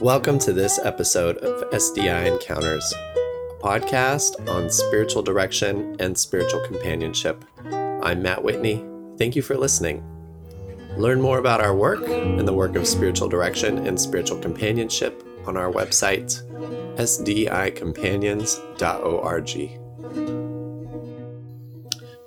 Welcome to this episode of SDI Encounters, a podcast on spiritual direction and spiritual companionship. I'm Matt Whitney. Thank you for listening. Learn more about our work and the work of spiritual direction and spiritual companionship on our website, sdicompanions.org.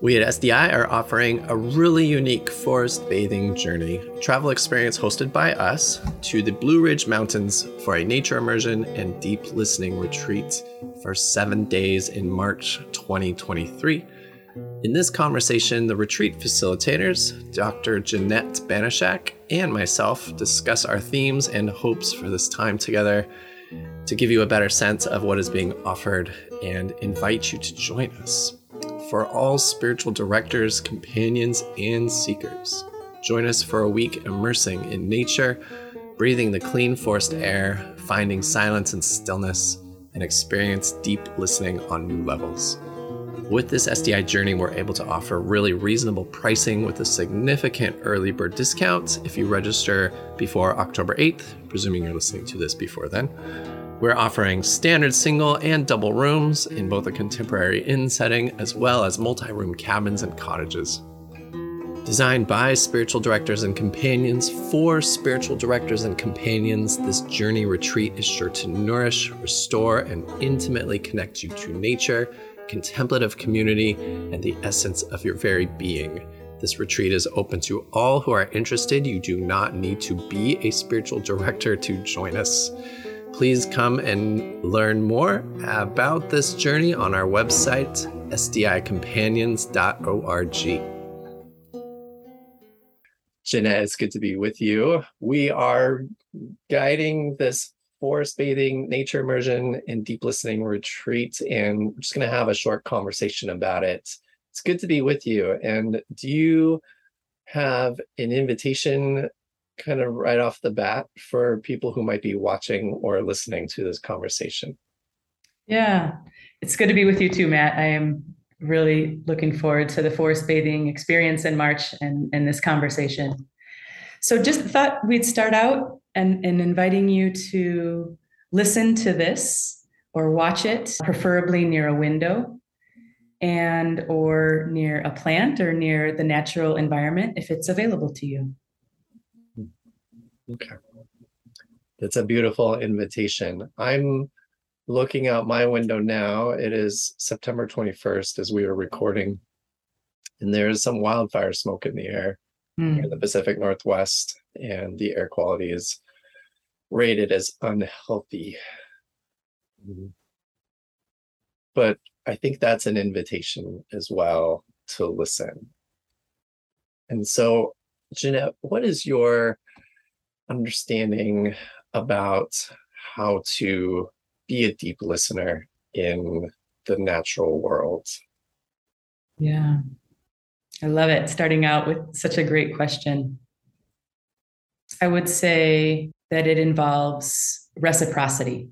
We at SDI are offering a really unique forest bathing journey travel experience hosted by us to the Blue Ridge Mountains for a nature immersion and deep listening retreat for seven days in March 2023. In this conversation, the retreat facilitators, Dr. Jeanette Banashak and myself, discuss our themes and hopes for this time together to give you a better sense of what is being offered and invite you to join us for all spiritual directors, companions, and seekers. Join us for a week immersing in nature, breathing the clean forest air, finding silence and stillness, and experience deep listening on new levels. With this SDI journey, we're able to offer really reasonable pricing with a significant early bird discount if you register before October 8th, presuming you're listening to this before then. We're offering standard single and double rooms in both a contemporary inn setting as well as multi room cabins and cottages. Designed by spiritual directors and companions for spiritual directors and companions, this journey retreat is sure to nourish, restore, and intimately connect you to nature, contemplative community, and the essence of your very being. This retreat is open to all who are interested. You do not need to be a spiritual director to join us. Please come and learn more about this journey on our website, sdicompanions.org. Jeanette, it's good to be with you. We are guiding this forest bathing, nature immersion, and deep listening retreat, and we're just going to have a short conversation about it. It's good to be with you. And do you have an invitation kind of right off the bat for people who might be watching or listening to this conversation? Yeah, it's good to be with you too, Matt. I am really looking forward to the forest bathing experience in March and, and this conversation. So just thought we'd start out and, and inviting you to listen to this or watch it, preferably near a window and or near a plant or near the natural environment if it's available to you. Okay. That's a beautiful invitation. I'm looking out my window now. It is September 21st as we are recording, and there is some wildfire smoke in the air mm. in the Pacific Northwest, and the air quality is rated as unhealthy. Mm-hmm. But I think that's an invitation as well to listen. And so, Jeanette, what is your understanding about how to be a deep listener in the natural world? Yeah, I love it. Starting out with such a great question. I would say that it involves reciprocity,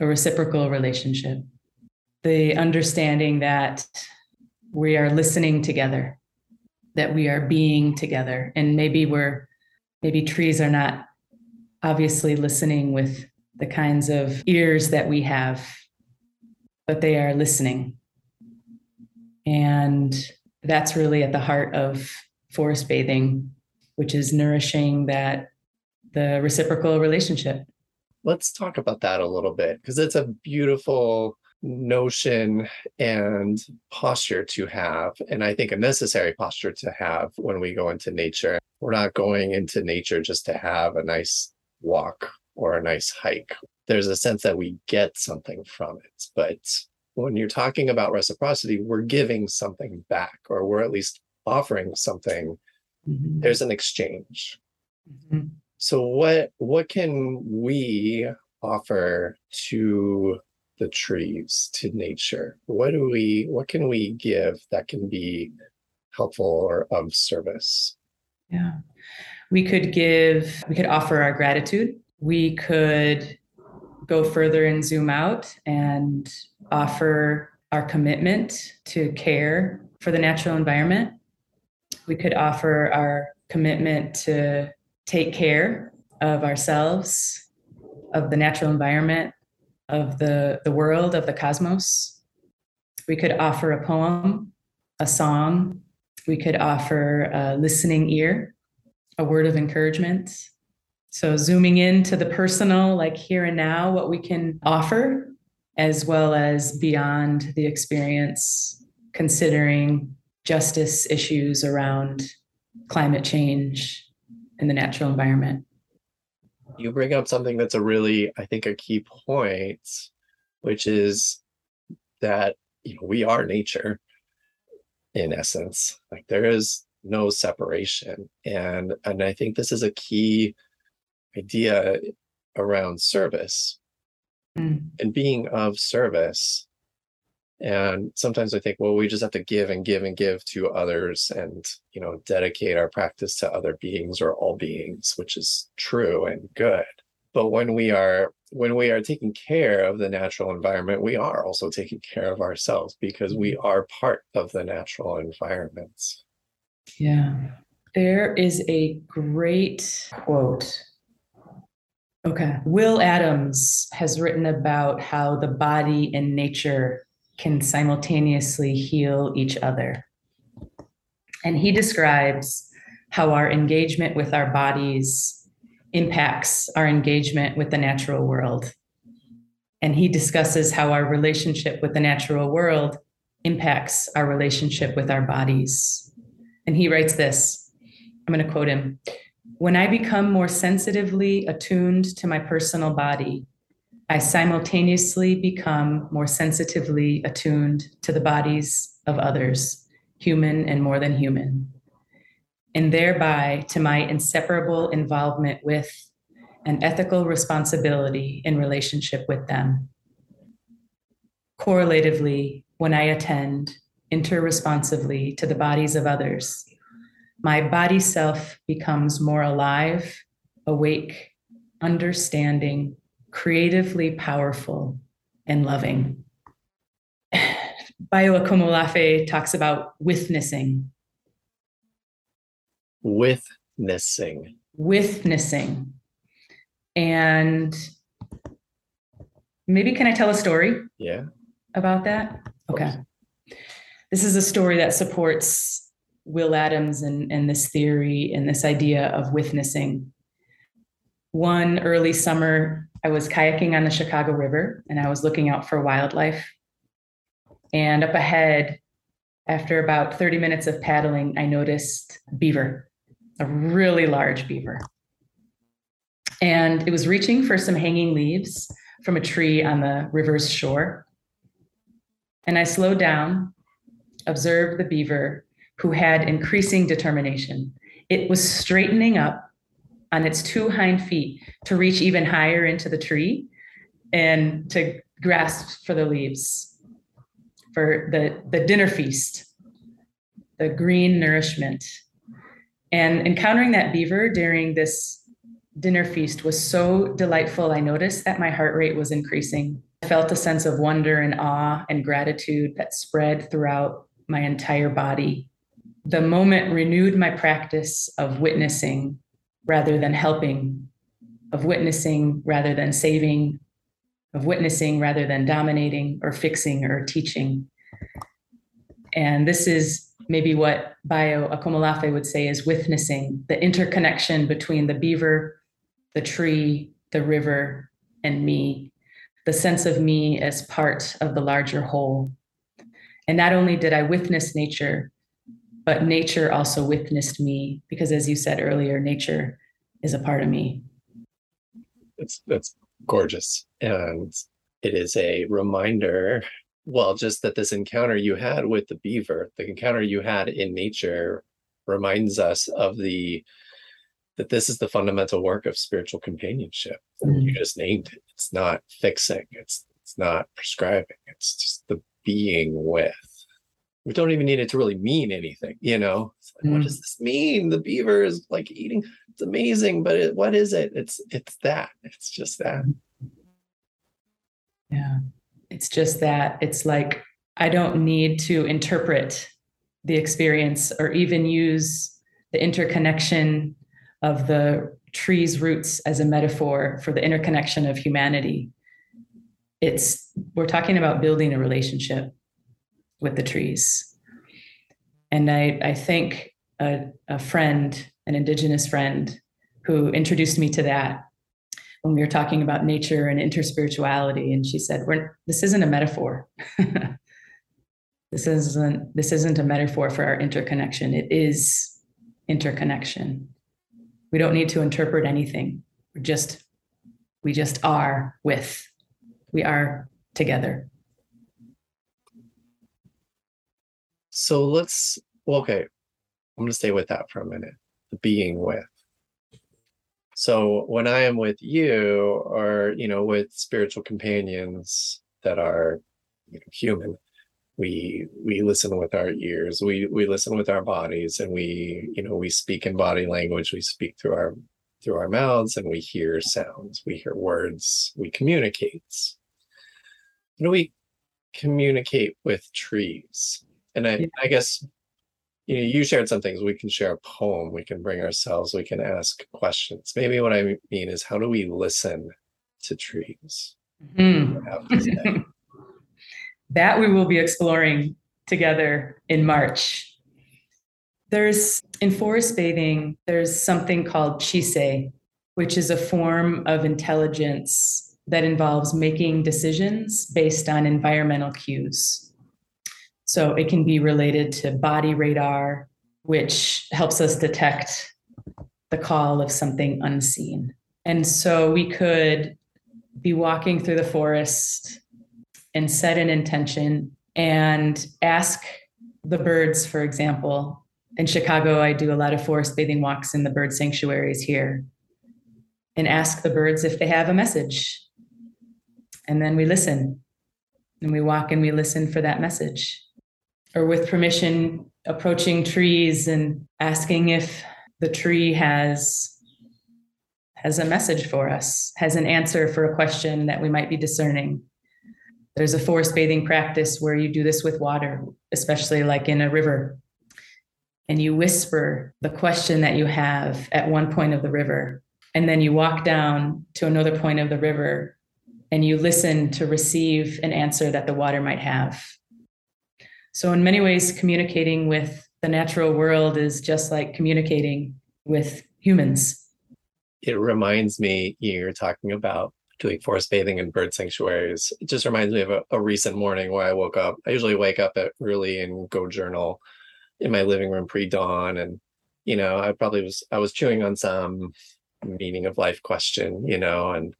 a reciprocal relationship, the understanding that we are listening together, that we are being together, and maybe we're maybe trees are not obviously listening with the kinds of ears that we have, but they are listening. And that's really at the heart of forest bathing, which is nourishing that the reciprocal relationship. Let's talk about that a little bit because it's a beautiful notion and posture to have. And I think a necessary posture to have when we go into nature. We're not going into nature just to have a nice walk or a nice hike. There's a sense that we get something from it. But when you're talking about reciprocity, we're giving something back, or we're at least offering something. Mm-hmm. There's an exchange. Mm-hmm. So what what can we offer to the trees to nature. What do we what can we give that can be helpful or of service? Yeah. We could give we could offer our gratitude. We could go further and zoom out and offer our commitment to care for the natural environment. We could offer our commitment to take care of ourselves of the natural environment, of the, the world, of the cosmos. We could offer a poem, a song. We could offer a listening ear, a word of encouragement. So, zooming into the personal, like here and now, what we can offer, as well as beyond the experience, considering justice issues around climate change in the natural environment. You bring up something that's a really, I think, a key point, which is that you know, we are nature in essence. Like there is no separation. And and I think this is a key idea around service mm. and being of service and sometimes i think well we just have to give and give and give to others and you know dedicate our practice to other beings or all beings which is true and good. But when we are when we are taking care of the natural environment we are also taking care of ourselves because we mm-hmm. are part of the natural environments yeah. There is a great quote. Okay. Will adams has written about how the body and nature can simultaneously heal each other. And he describes how our engagement with our bodies impacts our engagement with the natural world. And he discusses how our relationship with the natural world impacts our relationship with our bodies. And he writes this I'm going to quote him When I become more sensitively attuned to my personal body, I simultaneously become more sensitively attuned to the bodies of others, human and more than human, and thereby to my inseparable involvement with and ethical responsibility in relationship with them. Correlatively, when I attend interresponsively to the bodies of others, my body self becomes more alive, awake, understanding, creatively powerful and loving. Bayo Akomolafe talks about witnessing. Witnessing. Witnessing. And maybe can I tell a story? Yeah. About that? Okay. This is a story that supports Will Adams and, and this theory and this idea of witnessing. One early summer I was kayaking on the Chicago River and I was looking out for wildlife. And up ahead, after about 30 minutes of paddling, I noticed beaver, a really large beaver. And it was reaching for some hanging leaves from a tree on the river's shore. And I slowed down, observed the beaver, who had increasing determination. It was straightening up on its two hind feet to reach even higher into the tree and to grasp for the leaves for the, the dinner feast, the green nourishment. And encountering that beaver during this dinner feast was so delightful. I noticed that my heart rate was increasing. I felt a sense of wonder and awe and gratitude that spread throughout my entire body. The moment renewed my practice of witnessing rather than helping, of witnessing rather than saving, of witnessing rather than dominating or fixing or teaching. And this is maybe what Bayo Akomolafe would say is witnessing the interconnection between the beaver, the tree, the river, and me, the sense of me as part of the larger whole. And not only did I witness nature, but nature also witnessed me because as you said earlier nature is a part of me. It's that's gorgeous. And it is a reminder well just that this encounter you had with the beaver the encounter you had in nature reminds us of the that this is the fundamental work of spiritual companionship mm-hmm. you just named. It it's not fixing it's it's not prescribing it's just the being with we don't even need it to really mean anything you know? Like, mm. what does this mean? The beaver is like eating it's amazing but it, what is it? It's it's that it's just that. Yeah it's just that it's like i don't need to interpret the experience or even use the interconnection of the trees' roots as a metaphor for the interconnection of humanity, it's we're talking about building a relationship with the trees. And I, I think a, a friend, an indigenous friend, who introduced me to that when we were talking about nature and interspirituality. And she said, we're, this isn't a metaphor. this isn't this isn't a metaphor for our interconnection. It is interconnection. We don't need to interpret anything. We're just we just are with. We are together. So let's well, okay. I'm gonna stay with that for a minute. The being with. So when I am with you or you know with spiritual companions that are you know, human, we we listen with our ears, we we listen with our bodies, and we you know we speak in body language, we speak through our through our mouths, and we hear sounds, we hear words, we communicate. You know, we communicate with trees, and I yeah. I guess you know, you shared some things. We can share a poem. We can bring ourselves. We can ask questions. Maybe what I mean is, how do we listen to trees? Mm. that we will be exploring together in March. There's in forest bathing, there's something called chise, which is a form of intelligence that involves making decisions based on environmental cues. So it can be related to body radar, which helps us detect the call of something unseen. And so we could be walking through the forest and set an intention and ask the birds, for example. In Chicago, I do a lot of forest bathing walks in the bird sanctuaries here and ask the birds if they have a message. And then we listen and we walk and we listen for that message or with permission approaching trees and asking if the tree has has a message for us has an answer for a question that we might be discerning. There's a forest bathing practice where you do this with water especially like in a river. And you whisper the question that you have at one point of the river and then you walk down to another point of the river and you listen to receive an answer that the water might have so, in many ways, communicating with the natural world is just like communicating with humans. It reminds me, you're talking about doing forest bathing in bird sanctuaries. It just reminds me of a, a recent morning where I woke up. I usually wake up at early and go journal in my living room pre dawn. And, you know, I probably was, I was chewing on some meaning of life question, you know, and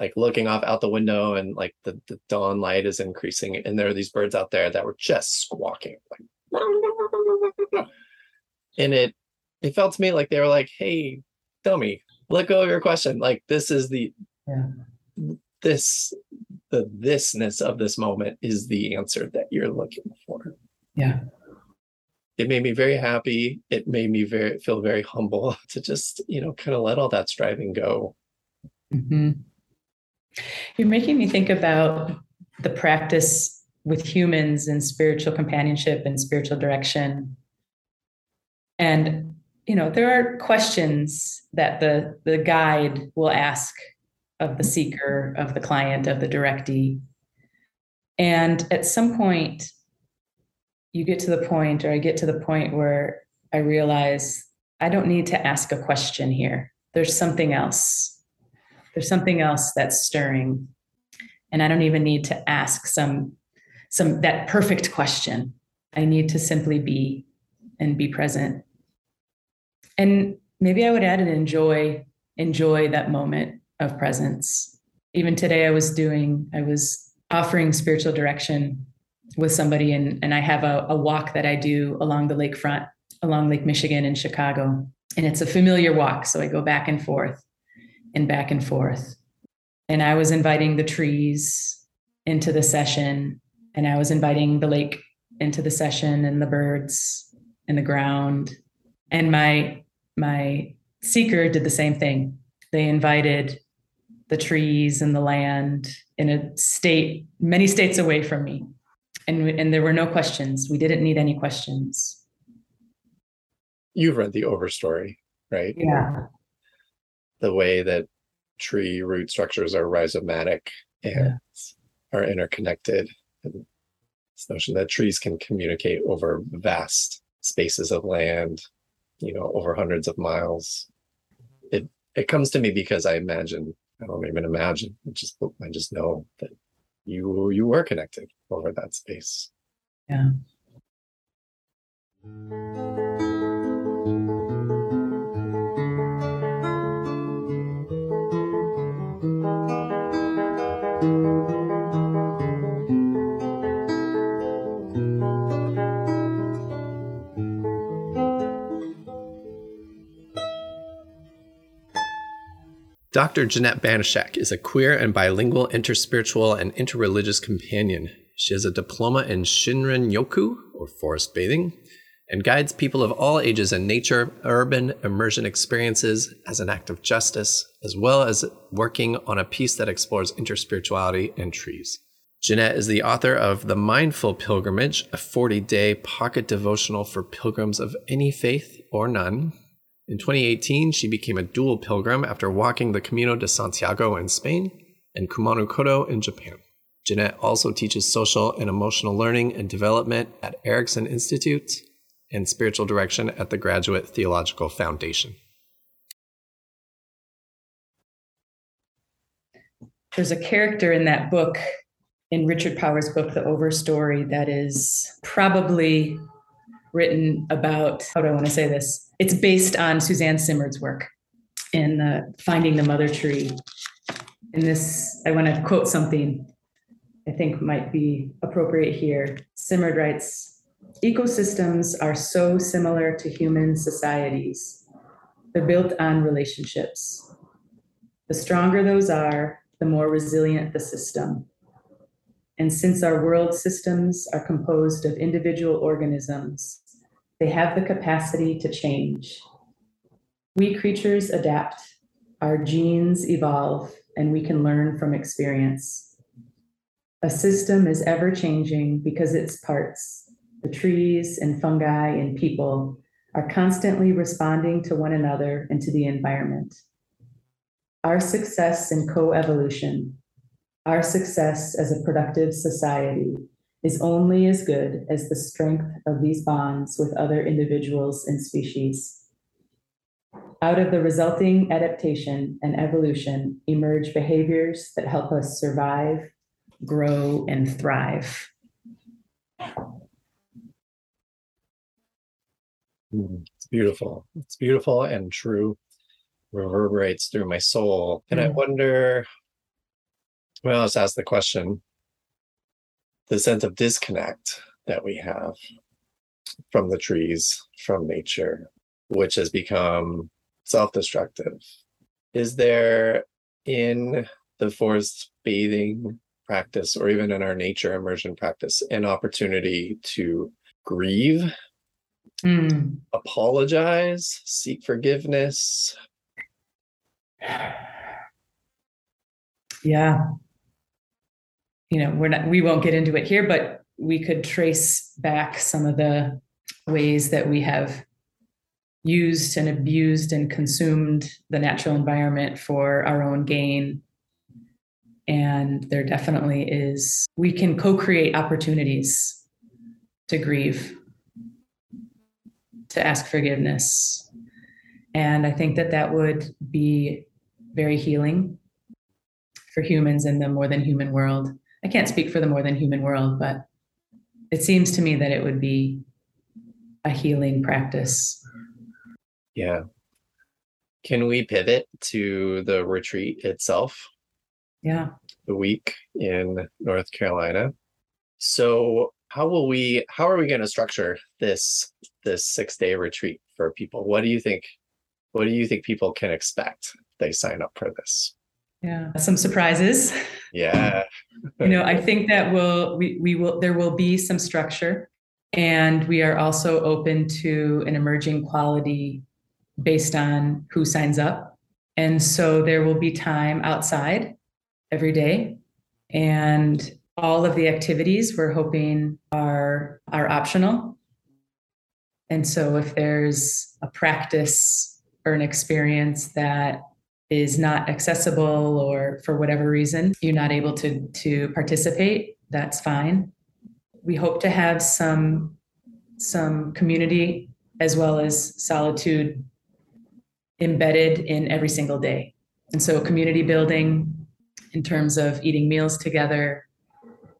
like looking off out the window and like the, the dawn light is increasing and there are these birds out there that were just squawking like and it it felt to me like they were like hey dummy let go of your question like this is the yeah. this the thisness of this moment is the answer that you're looking for yeah it made me very happy it made me very feel very humble to just you know kind of let all that striving go mm-hmm. You're making me think about the practice with humans and spiritual companionship and spiritual direction. And you know, there are questions that the the guide will ask of the seeker, of the client, of the directee. And at some point, you get to the point, or I get to the point where I realize I don't need to ask a question here. There's something else there's something else that's stirring. And i don't even need to ask some some that perfect question. I need to simply be and be present. And maybe i would add and enjoy enjoy that moment of presence. Even today i was doing i was offering spiritual direction with somebody and, and i have a, a walk that i do along the lakefront along lake michigan in chicago. And it's a familiar walk so i go back and forth and back and forth. And I was inviting the trees into the session, and I was inviting the lake into the session, and the birds and the ground. And my my seeker did the same thing. They invited the trees and the land in a state many states away from me. And, and there were no questions. We didn't need any questions. You've read the overstory, right? Yeah the way that tree root structures are rhizomatic and yeah. are interconnected. And this notion that trees can communicate over vast spaces of land, you know, over hundreds of miles. It it comes to me because I imagine, I don't even imagine, I just I just know that you you were connected over that space. Yeah. Dr. Jeanette Banashak is a queer and bilingual interspiritual and interreligious companion. She has a diploma in Shinrin Yoku, or forest bathing, and guides people of all ages in nature, urban immersion experiences as an act of justice, as well as working on a piece that explores interspirituality and trees. Jeanette is the author of The Mindful Pilgrimage, a 40 day pocket devotional for pilgrims of any faith or none, in 2018, she became a dual pilgrim after walking the Camino de Santiago in Spain and Kumano Kodo in Japan. Jeanette also teaches social and emotional learning and development at Erickson Institute and spiritual direction at the Graduate Theological Foundation. There's a character in that book, in Richard Powers' book, The Overstory, that is probably written about, how do I want to say this? It's based on Suzanne Simard's work in uh, Finding the Mother Tree. In this, I want to quote something I think might be appropriate here. Simard writes Ecosystems are so similar to human societies. They're built on relationships. The stronger those are, the more resilient the system. And since our world systems are composed of individual organisms, they have the capacity to change. We creatures adapt, our genes evolve, and we can learn from experience. A system is ever changing because its parts, the trees and fungi and people, are constantly responding to one another and to the environment. Our success in co-evolution, our success as a productive society, is only as good as the strength of these bonds with other individuals and species. Out of the resulting adaptation and evolution emerge behaviors that help us survive, grow, and thrive. Hmm, it's beautiful. It's beautiful and true. Reverberates through my soul. And mm. I wonder, well, let's ask the question the sense of disconnect that we have from the trees, from nature, which has become self destructive. Is there in the forest bathing practice or even in our nature immersion practice an opportunity to grieve, mm. apologize, seek forgiveness? Yeah, you know we're not we won't get into it here but we could trace back some of the ways that we have used and abused and consumed the natural environment for our own gain. And there definitely is we can co-create opportunities to grieve to ask forgiveness. And i think that that would be very healing for humans in the more than human world I can't speak for the more than human world, but it seems to me that it would be a healing practice. Yeah. Can we pivot to the retreat itself? Yeah. The week in North Carolina. So how will we how are we going to structure this this 6-day retreat for people? What do you think what do you think people can expect if they sign up for this? Yeah, some surprises. Yeah. you know, I think that will we we will there will be some structure and we are also open to an emerging quality based on who signs up. And so there will be time outside every day and all of the activities we're hoping are are optional. And so if there's a practice or an experience that is not accessible or for whatever reason you're not able to to participate that's fine. We hope to have some some community as well as solitude embedded in every single day. And so community building in terms of eating meals together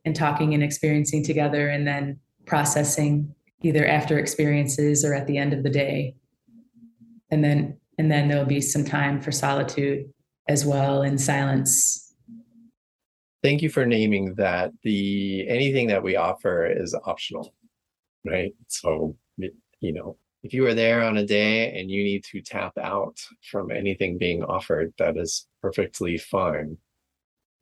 and talking and experiencing together and then processing either after experiences or at the end of the day. And then and then there'll be some time for solitude as well in silence. Thank you for naming that. The anything that we offer is optional right? So you know if you are there on a day and you need to tap out from anything being offered that is perfectly fine.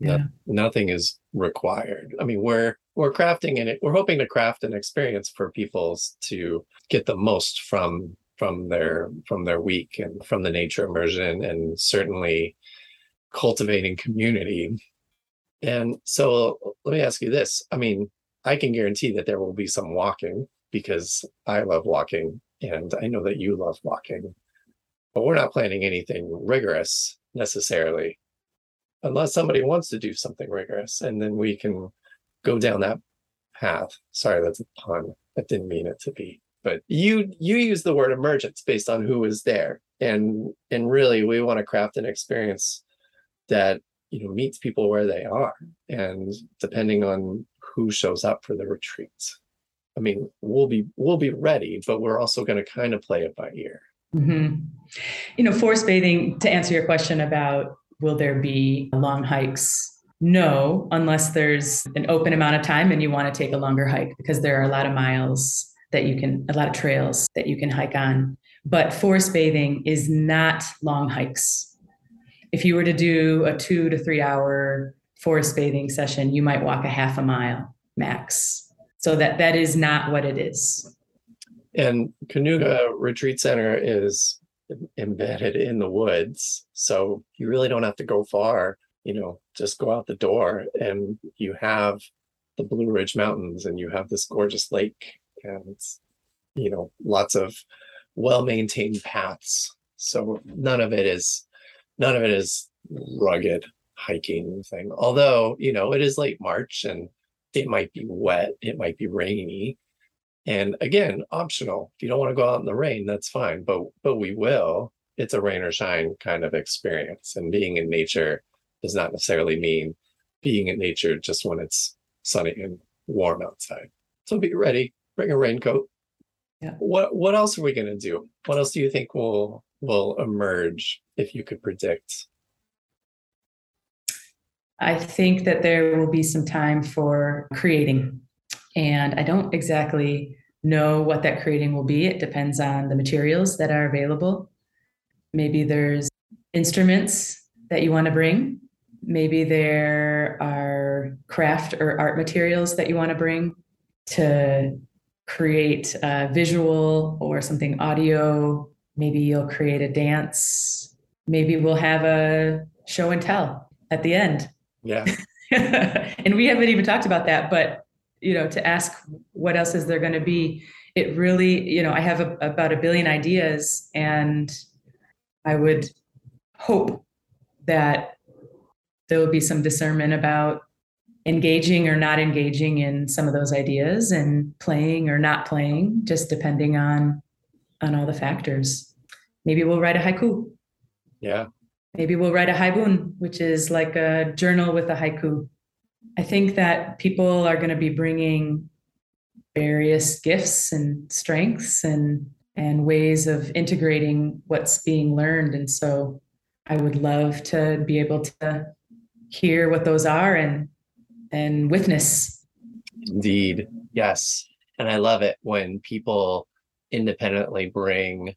Yeah. No, nothing is required. I mean we're we're crafting and we're hoping to craft an experience for people to get the most from from their from their week and from the nature immersion and certainly cultivating community. And so let me ask you this. I mean i can guarantee that there will be some walking because i love walking and i know that you love walking. But we're not planning anything rigorous necessarily. Unless somebody wants to do something rigorous and then we can go down that path. Sorry that's a pun. I didn't mean it to be but you you use the word emergence based on who is there. And and really we want to craft an experience that you know meets people where they are. And depending on who shows up for the retreats i mean we'll be we'll be ready but we're also going to kind of play it by ear. Mm-hmm. you know forest bathing to answer your question about will there be long hikes? No unless there's an open amount of time and you want to take a longer hike because there are a lot of miles that you can, a lot of trails that you can hike on. But forest bathing is not long hikes. If you were to do a two to three hour forest bathing session, you might walk a half a mile max. So that that is not what it is. And Kanuga Retreat Center is embedded in the woods. So you really don't have to go far. You know, just go out the door and you have the Blue Ridge Mountains and you have this gorgeous lake and you know lots of well maintained paths. So none of it is none of it is rugged hiking thing. Although you know it is late march and it might be wet it might be rainy. And again optional. If you don't want to go out in the rain that's fine but but we will. It's a rain or shine kind of experience and being in nature does not necessarily mean being in nature just when it's sunny and warm outside. So be ready bring a raincoat. Yeah. What what else are we going to do? What else do you think will will emerge if you could predict? I think that there will be some time for creating. And I don't exactly know what that creating will be. It depends on the materials that are available. Maybe there's instruments that you want to bring. Maybe there are craft or art materials that you want to bring to create a visual or something audio. Maybe you'll create a dance. Maybe we'll have a show and tell at the end. Yeah. and we haven't even talked about that, but you know, to ask what else is there going to be, it really, you know, I have a, about a billion ideas and I would hope that there will be some discernment about engaging or not engaging in some of those ideas and playing or not playing just depending on on all the factors. Maybe we'll write a haiku. Yeah. Maybe we'll write a haibun which is like a journal with a haiku. I think that people are going to be bringing various gifts and strengths and and ways of integrating what's being learned. And so i would love to be able to hear what those are and and witness. Indeed. Yes. And I love it when people independently bring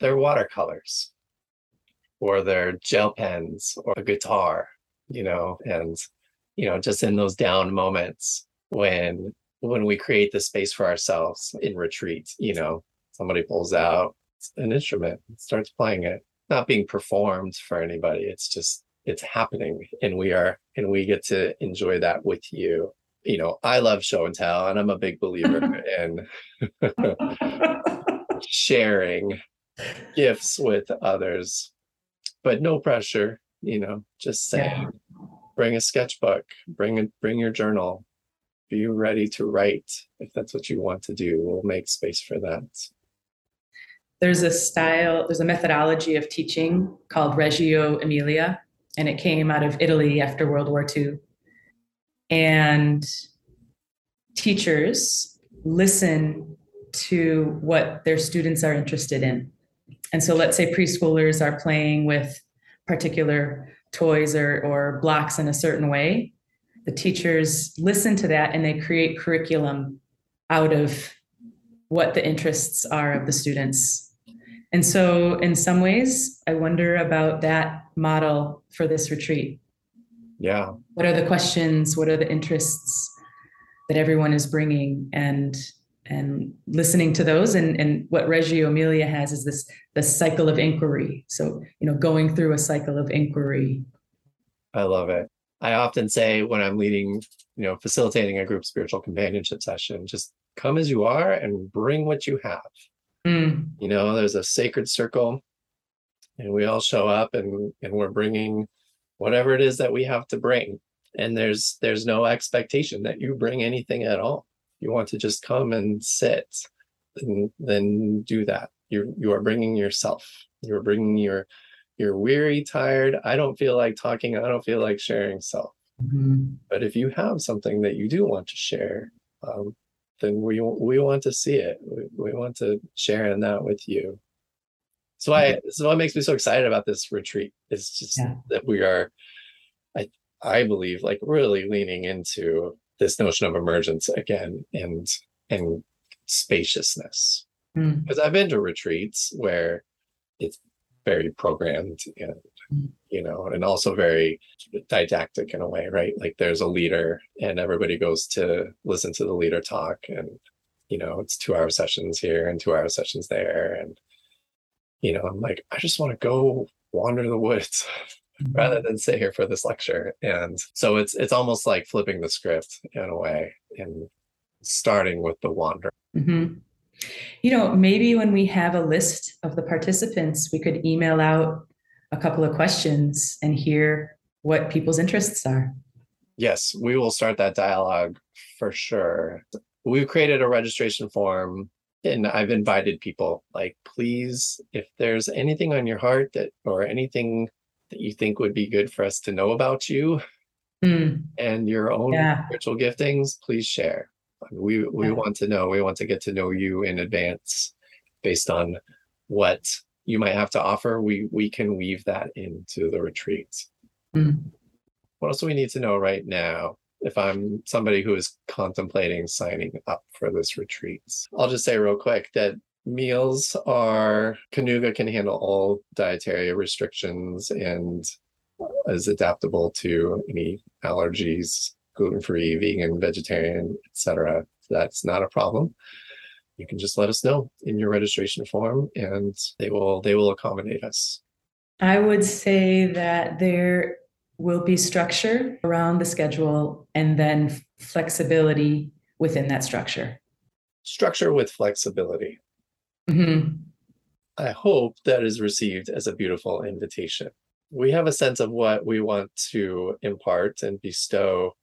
their watercolors or their gel pens or a guitar, you know, and you know, just in those down moments when when we create the space for ourselves in retreat, you know, somebody pulls out an instrument, starts playing it, not being performed for anybody. It's just it's happening and we are and we get to enjoy that with you you know i love show and tell and i'm a big believer in sharing gifts with others but no pressure, you know, just saying yeah. bring a sketchbook, bring a bring your journal, be ready to write if that's what you want to do. We'll make space for that. There's a style, there's a methodology of teaching called Reggio Emilia, and it came out of Italy after World War II. And teachers listen to what their students are interested in. And so let's say preschoolers are playing with particular toys or, or blocks in a certain way. The teachers listen to that and they create curriculum out of what the interests are of the students. And so, in some ways, I wonder about that model for this retreat. Yeah. What are the questions? What are the interests that everyone is bringing? And and listening to those and, and what reggio emilia has is this the cycle of inquiry so you know going through a cycle of inquiry i love it i often say when i'm leading you know facilitating a group spiritual companionship session just come as you are and bring what you have mm. you know there's a sacred circle and we all show up and and we're bringing whatever it is that we have to bring. And there's there's no expectation that you bring anything at all. You want to just come and sit and then do that. You you are bringing yourself. You're bringing your you're weary tired i don't feel like talking i don't feel like sharing self. Mm-hmm. but if you have something that you do want to share um, then we we want to see it we, we want to share in that with you so i so what makes me so excited about this retreat is just yeah. that we are i i believe like really leaning into this notion of emergence again and and spaciousness mm. because i've been to retreats where it's very programmed and mm. you know and also very didactic in a way right like there's a leader and everybody goes to listen to the leader talk and you know it's two hour sessions here and two hour sessions there and you know i'm like i just want to go wander the woods rather mm-hmm. than sit here for this lecture. And so it's it's almost like flipping the script in a way and starting with the wander. Mm-hmm. You know, maybe when we have a list of the participants, we could email out a couple of questions and hear what people's interests are. Yes, we will start that dialogue for sure. We've created a registration form and I've invited people like please if there's anything on your heart that or anything that you think would be good for us to know about you mm. and your own yeah. spiritual giftings, please share. We we yeah. want to know. We want to get to know you in advance based on what you might have to offer. We we can weave that into the retreats. Mm. What else do we need to know right now? If I'm somebody who is contemplating signing up for this retreat, I'll just say real quick that meals are Kanuga can handle all dietary restrictions and is adaptable to any allergies, gluten-free, vegan, vegetarian, etc. That's not a problem. You can just let us know in your registration form and they will they will accommodate us. I would say that there will be structure around the schedule and then flexibility within that structure. Structure with flexibility. Mm-hmm. I hope that is received as a beautiful invitation. We have a sense of what we want to impart and bestow,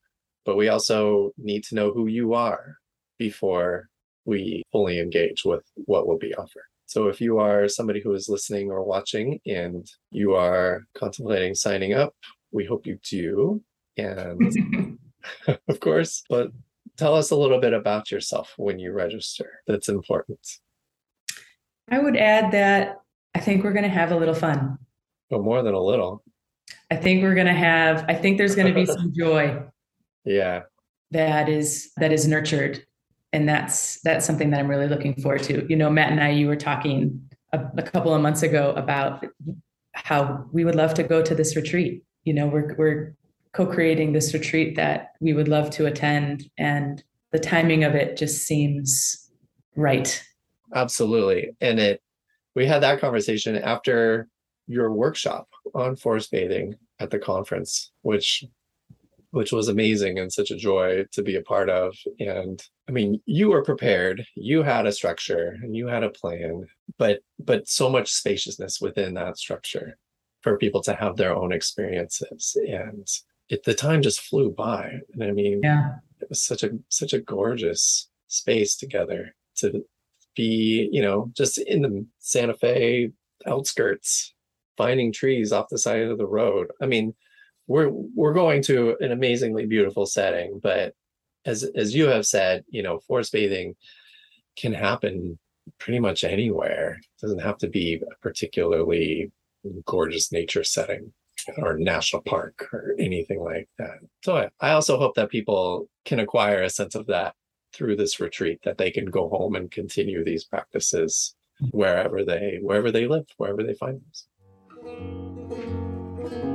but we also need to know who you are before we fully engage with what will be offered. So if you are somebody who is listening or watching and you are contemplating signing up, we hope you do. And of course, but tell us a little bit about yourself when you register. That's important. I would add that I think we're going to have a little fun. Well, more than a little. I think we're going to have, I think there's going to be some joy. Yeah. That is, that is nurtured. And that's, that's something that I'm really looking forward to. You know, Matt and I, you were talking a, a couple of months ago about how we would love to go to this retreat. You know, we're, we're co-creating this retreat that we would love to attend and the timing of it just seems right Absolutely. And it we had that conversation after your workshop on forest bathing at the conference, which which was amazing and such a joy to be a part of. And I mean, you were prepared, you had a structure and you had a plan, but but so much spaciousness within that structure for people to have their own experiences. And it, the time just flew by. And I mean, yeah. it was such a such a gorgeous space together to be, you know, just in the Santa Fe outskirts, finding trees off the side of the road. I mean, we're we're going to an amazingly beautiful setting, but as as you have said, you know, forest bathing can happen pretty much anywhere. It doesn't have to be a particularly gorgeous nature setting or national park or anything like that. So I, I also hope that people can acquire a sense of that through this retreat, that they can go home and continue these practices wherever they wherever they live, wherever they find them.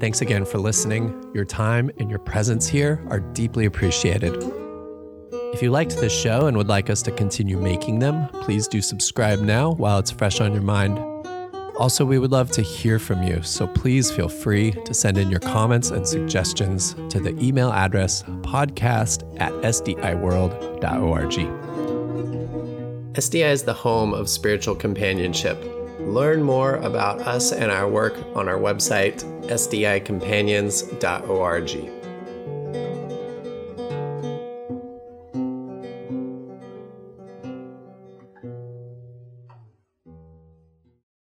Thanks again for listening. Your time and your presence here are deeply appreciated. If you liked this show and would like us to continue making them, please do subscribe now while it's fresh on your mind. Also, we would love to hear from you, so please feel free to send in your comments and suggestions to the email address podcast at sdiworld.org. SDI is the home of spiritual companionship. Learn more about us and our work on our website, sdicompanions.org.